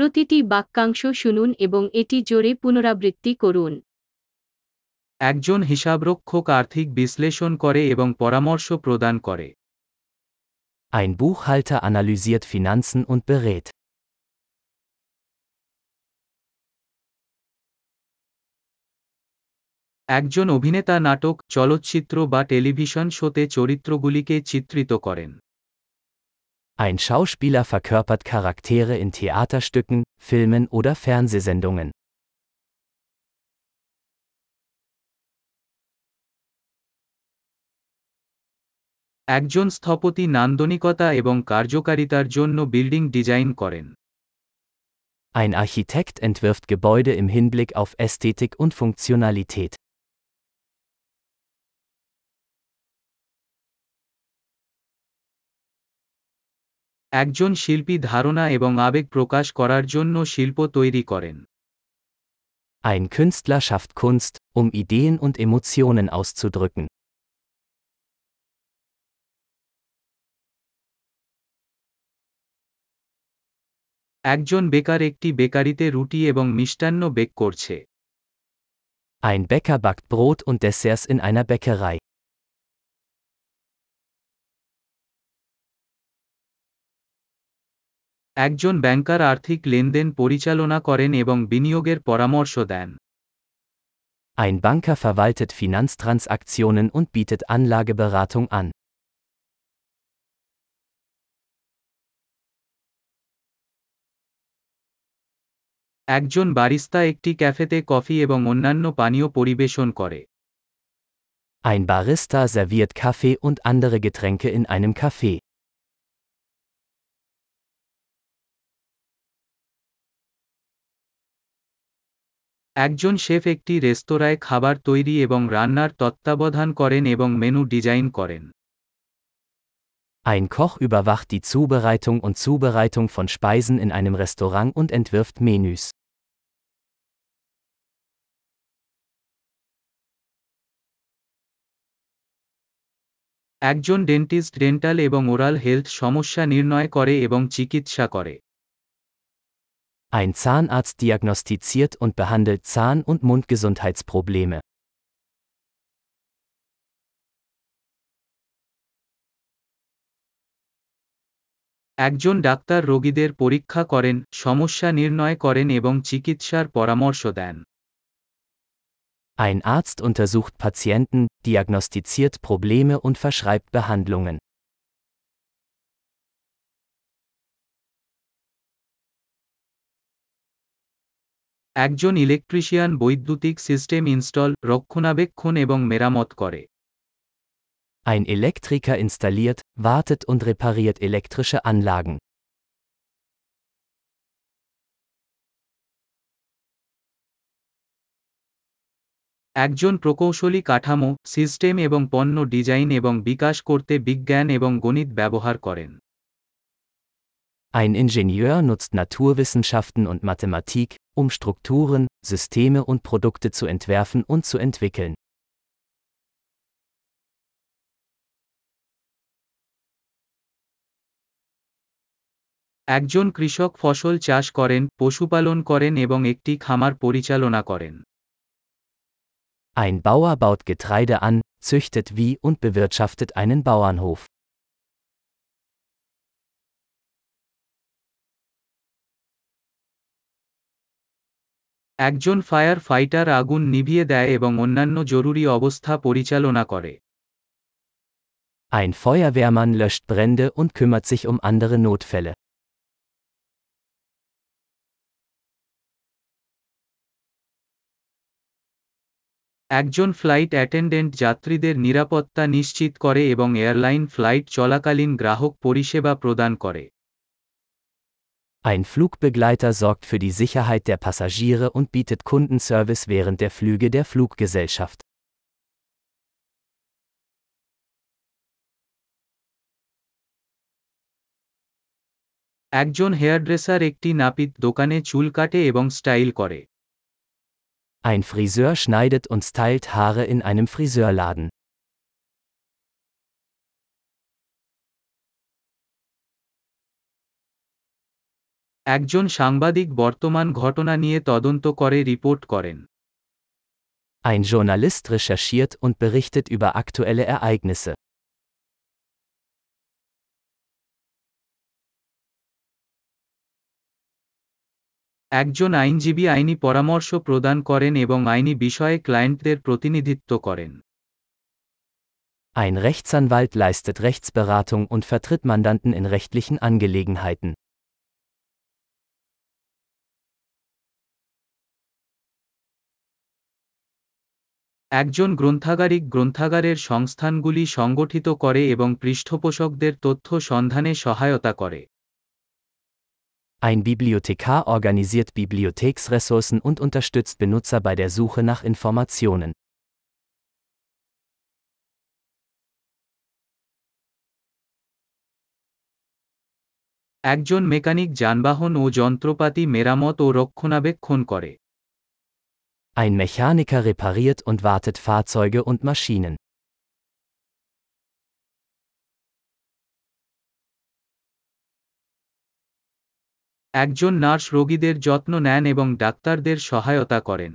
প্রতিটি বাক্যাংশ শুনুন এবং এটি জোরে পুনরাবৃত্তি করুন। একজন হিসাবরক্ষক আর্থিক বিশ্লেষণ করে এবং পরামর্শ প্রদান করে। Ein Buchhalter analysiert Finanzen und berät. একজন অভিনেতা নাটক চলচ্চিত্র বা টেলিভিশন শোতে চরিত্রগুলিকে চিত্রিত করেন। Ein Schauspieler verkörpert Charaktere in Theaterstücken, Filmen oder Fernsehsendungen. একজন স্থপতি নান্দনিকতা এবং কার্যকারিতার জন্য বিল্ডিং ডিজাইন করেন Ein Architekt entwirft Gebäude im Hinblick auf Ästhetik und Funktionalität. একজন শিল্পী ধারণা এবং আবেগ প্রকাশ করার জন্য শিল্প তৈরি করেন Ein Künstler schafft Kunst, um Ideen und Emotionen auszudrücken. একজন বেকার একটি বেকারিতে রুটি এবং মিষ্টান্ন বেক করছে Ein Bäcker backt Brot und Desserts in einer Bäckerei. একজন ব্যাংকার আর্থিক লেনদেন পরিচালনা করেন এবং বিনিয়োগের পরামর্শ দেন Ein Banker verwaltet Finanztransaktionen und bietet Anlageberatung an. একজন বারিস্তা একটি ক্যাফেতে কফি এবং অন্যান্য পানীয় পরিবেশন করে Ein Barista serviert Kaffee und andere Getränke in einem Café. একজন শেফ একটি রেস্তোরাঁয় খাবার তৈরি এবং রান্নার তত্ত্বাবধান করেন এবং মেনু ডিজাইন করেন Ein Koch überwacht die Zubereitung und Zubereitung von Speisen in einem Restaurant und entwirft Menüs. একজন ডেন্টিস্ট ডেন্টাল এবং ওরাল হেলথ সমস্যা নির্ণয় করে এবং চিকিৎসা করে Ein Zahnarzt diagnostiziert und behandelt Zahn- und Mundgesundheitsprobleme. একজন ডাক্তার রোগীদের পরীক্ষা করেন সমস্যা নির্ণয় করেন এবং চিকিৎসার পরামর্শ দেন Ein Arzt untersucht Patienten, diagnostiziert Probleme und verschreibt Behandlungen. একজন ইলেকট্রিশিয়ান বৈদ্যুতিক সিস্টেম ইনস্টল রক্ষণাবেক্ষণ এবং মেরামত করে Ein Elektriker installiert, wartet und repariert elektrische Anlagen. একজন প্রকৌশলী কাঠামো সিস্টেম এবং পণ্য ডিজাইন এবং বিকাশ করতে বিজ্ঞান এবং গণিত ব্যবহার করেন Ein Ingenieur nutzt Naturwissenschaften und Mathematik, um Strukturen, Systeme und Produkte zu entwerfen und zu entwickeln. একজন কৃষক ফসল চাষ করেন পশুপালন করেন এবং একটি খামার পরিচালনা করেন Ein Bauer baut Getreide an, züchtet Vieh und bewirtschaftet einen Bauernhof. একজন ফায়ার ফাইটার আগুন নিভিয়ে দেয় এবং অন্যান্য জরুরি অবস্থা পরিচালনা করে Ein Feuerwehrmann löscht Brände und kümmert sich um andere Notfälle. একজন ফ্লাইট অ্যাটেন্ডেন্ট যাত্রীদের নিরাপত্তা নিশ্চিত করে এবং এয়ারলাইন ফ্লাইট চলাকালীন গ্রাহক পরিষেবা প্রদান করে Ein Flugbegleiter sorgt für die Sicherheit der Passagiere und bietet Kundenservice während der Flüge der Fluggesellschaft. একজন হেয়ারড্রেসার একটি নাপিত দোকানে চুল কাটে এবং স্টাইল করে Ein Friseur schneidet und stylt Haare in einem Friseurladen. একজন সাংবাদিক বর্তমান ঘটনা নিয়ে তদন্ত করে রিপোর্ট করেন Ein Journalist recherchiert und berichtet über aktuelle Ereignisse. একজন আইনজীবী আইনি পরামর্শ প্রদান করেন এবং আইনি বিষয়ে ক্লায়েন্টদের প্রতিনিধিত্ব করেন Ein Rechtsanwalt leistet Rechtsberatung und vertritt Mandanten in rechtlichen Angelegenheiten. একজন গ্রন্থাগারিক গ্রন্থাগারের সংস্থানগুলি সংগঠিত করে এবং পৃষ্ঠপোষকদের তথ্য সন্ধানে সহায়তা করে Ein Bibliothekar organisiert Bibliotheksressourcen und unterstützt Benutzer bei der Suche nach Informationen. একজন মেকানিক যানবাহন ও যন্ত্রপাতি মেরামত ও রক্ষণাবেক্ষণ করে Ein Mechaniker repariert und wartet Fahrzeuge und Maschinen. একজন নার্স রোগীদের যত্ন নেন এবং ডাক্তারদের সহায়তা করেন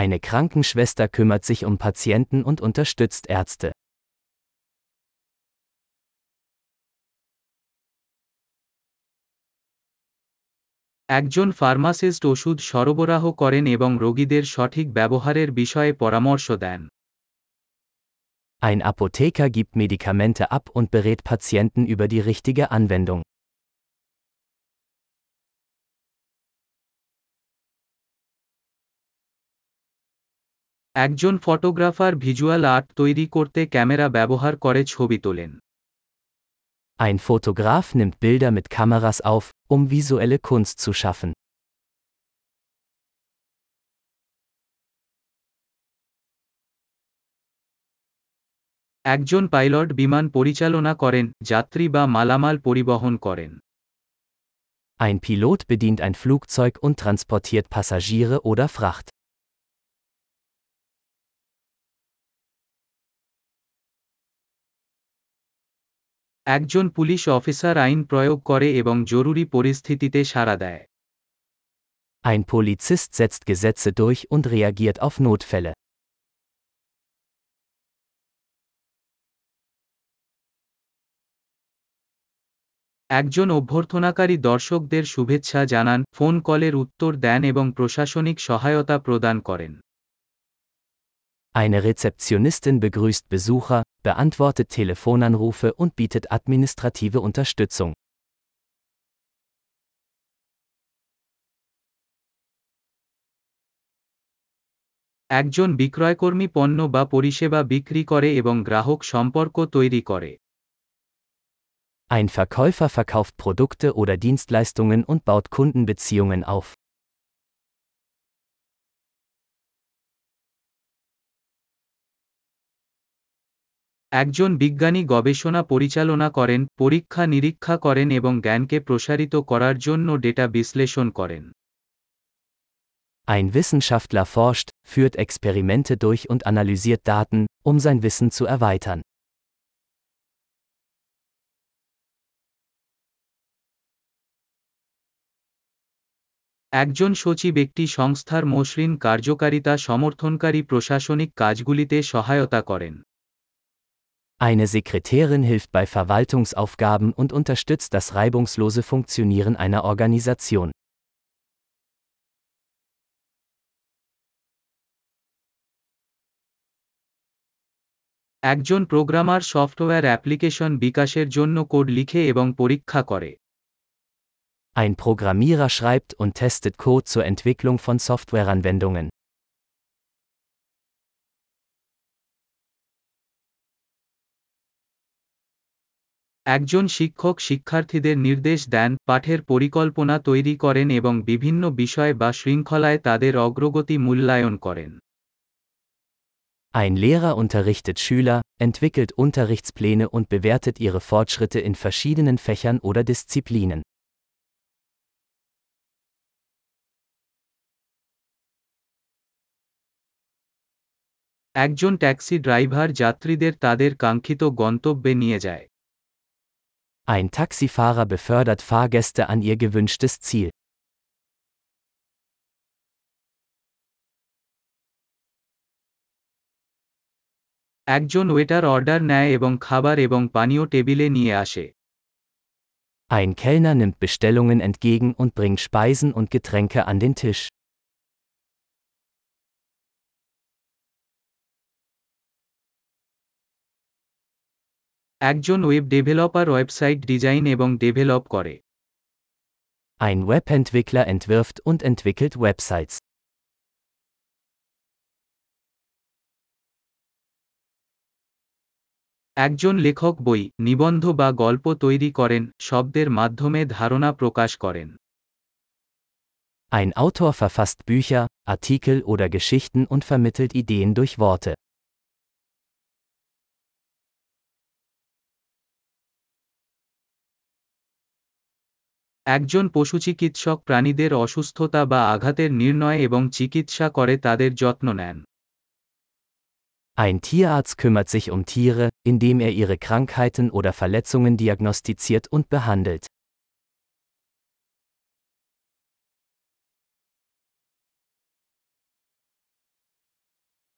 Eine Krankenschwester kümmert sich um Patienten und unterstützt Ärzte. একজন ফার্মাসিস্ট ওষুধ সরবরাহ করেন এবং রোগীদের সঠিক ব্যবহারের বিষয়ে পরামর্শ দেন Ein Apotheker gibt Medikamente ab und berät Patienten über die richtige Anwendung. একজন ফটোগ্রাফার ভিজুয়াল আর্ট তৈরি করতে ক্যামেরা ব্যবহার করে ছবি তোলেন Ein Fotograf nimmt Bilder mit Kameras auf, um visuelle Kunst zu schaffen. একজন পাইলট বিমান পরিচালনা করেন যাত্রী বা মালামাল পরিবহন করেন Ein Pilot bedient ein Flugzeug und transportiert Passagiere oder Fracht. একজন পুলিশ অফিসার আইন প্রয়োগ করে এবং জরুরি পরিস্থিতিতে সাড়া দেয় Ein Polizist setzt Gesetze durch und reagiert auf Notfälle. একজন অভ্যর্থনাকারী দর্শকদের শুভেচ্ছা জানান ফোন কলের উত্তর দেন এবং প্রশাসনিক সহায়তা প্রদান করেন Eine Rezeptionistin begrüßt Besucher, beantwortet Telefonanrufe und bietet administrative Unterstützung. একজন বিক্রয়কর্মী পণ্য বা পরিষেবা বিক্রি করে এবং গ্রাহক সম্পর্ক তৈরি করে Ein Verkäufer verkauft Produkte oder Dienstleistungen und baut Kundenbeziehungen auf. একজন বিজ্ঞানী গবেষণা পরিচালনা করেন পরীক্ষা নিরীক্ষা করেন এবং জ্ঞানকে প্রসারিত করার জন্য ডেটা বিশ্লেষণ করেন Ein Wissenschaftler forscht, führt Experimente durch und analysiert Daten, um sein Wissen zu erweitern. একজন সচিব একটি সংস্থার মসৃণ কার্যকারিতা সমর্থনকারী প্রশাসনিক কাজগুলিতে সহায়তা করেন Eine Sekretärin hilft bei Verwaltungsaufgaben und unterstützt das reibungslose Funktionieren einer Organisation. একজন প্রোগ্রামার সফটওয়্যার অ্যাপ্লিকেশন বিকাশের জন্য কোড লিখে এবং পরীক্ষা করে Ein Programmierer schreibt und testet Code zur Entwicklung von Softwareanwendungen. একজন শিক্ষক শিক্ষার্থীদের নির্দেশ দেন পাঠের পরিকল্পনা তৈরি করেন এবং বিভিন্ন বিষয় বা শৃঙ্খলায় তাদের অগ্রগতি মূল্যায়ন করেন Ein Lehrer unterrichtet Schüler, entwickelt Unterrichtspläne und bewertet ihre Fortschritte in verschiedenen Fächern oder Disziplinen. একজন ট্যাক্সি ড্রাইভার যাত্রীদের তাদের কাঙ্ক্ষিত গন্তব্যে নিয়ে যায় Ein Taxifahrer befördert Fahrgäste an ihr gewünschtes Ziel. একজন ওয়েটার অর্ডার নেয় এবং খাবার এবং পানীয় টেবিলে নিয়ে আসে Ein Kellner nimmt Bestellungen entgegen und bringt Speisen und Getränke an den Tisch. একজন ওয়েব ডেভেলপার ওয়েবসাইট ডিজাইন এবং ডেভেলপ করে Ein Webentwickler entwirft und entwickelt Websites. একজন লেখক বই নিবন্ধ বা গল্প তৈরি করেন শব্দের মাধ্যমে ধারণা প্রকাশ করেন Ein Autor verfasst Bücher, Artikel oder Geschichten und vermittelt Ideen durch Worte. একজন পশুচিকিৎসক প্রাণীদের অসুস্থতা বা আঘাতের নির্ণয় এবং চিকিৎসা করে তাদের যত্ন নেন Ein Tierarzt kümmert sich um Tiere, indem er ihre Krankheiten oder Verletzungen diagnostiziert und behandelt.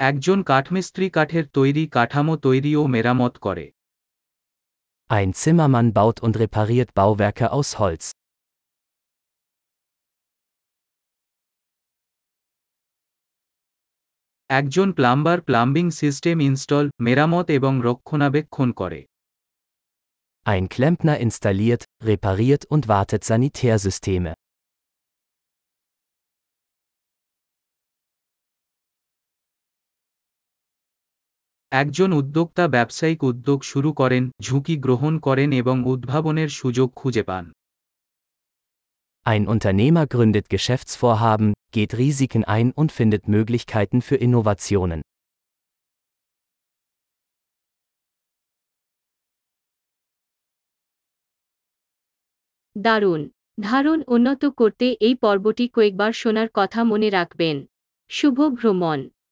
একজন কাঠমিস্ত্রি কাঠের তৈরি কাঠামো তৈরি ও মেরামত করে Ein Zimmermann baut und repariert Bauwerke aus Holz. একজন প্লাম্বার প্লাম্বিং সিস্টেম ইনস্টল মেরামত এবং রক্ষণাবেক্ষণ করে Ein Klempner installiert, repariert und wartet Sanitärsysteme. একজন উদ্যোক্তা ব্যবসায়িক উদ্যোগ শুরু করেন ঝুঁকি গ্রহণ করেন এবং উদ্ভাবনের সুযোগ খুঁজে পান Ein Unternehmer gründet Geschäftsvorhaben, geht Risiken ein und findet Möglichkeiten für Innovationen. দারুণ ধারণ উন্নত করতে এই পর্বটি কয়েকবার শোনার কথা মনে রাখবেন শুভ ভ্রমণ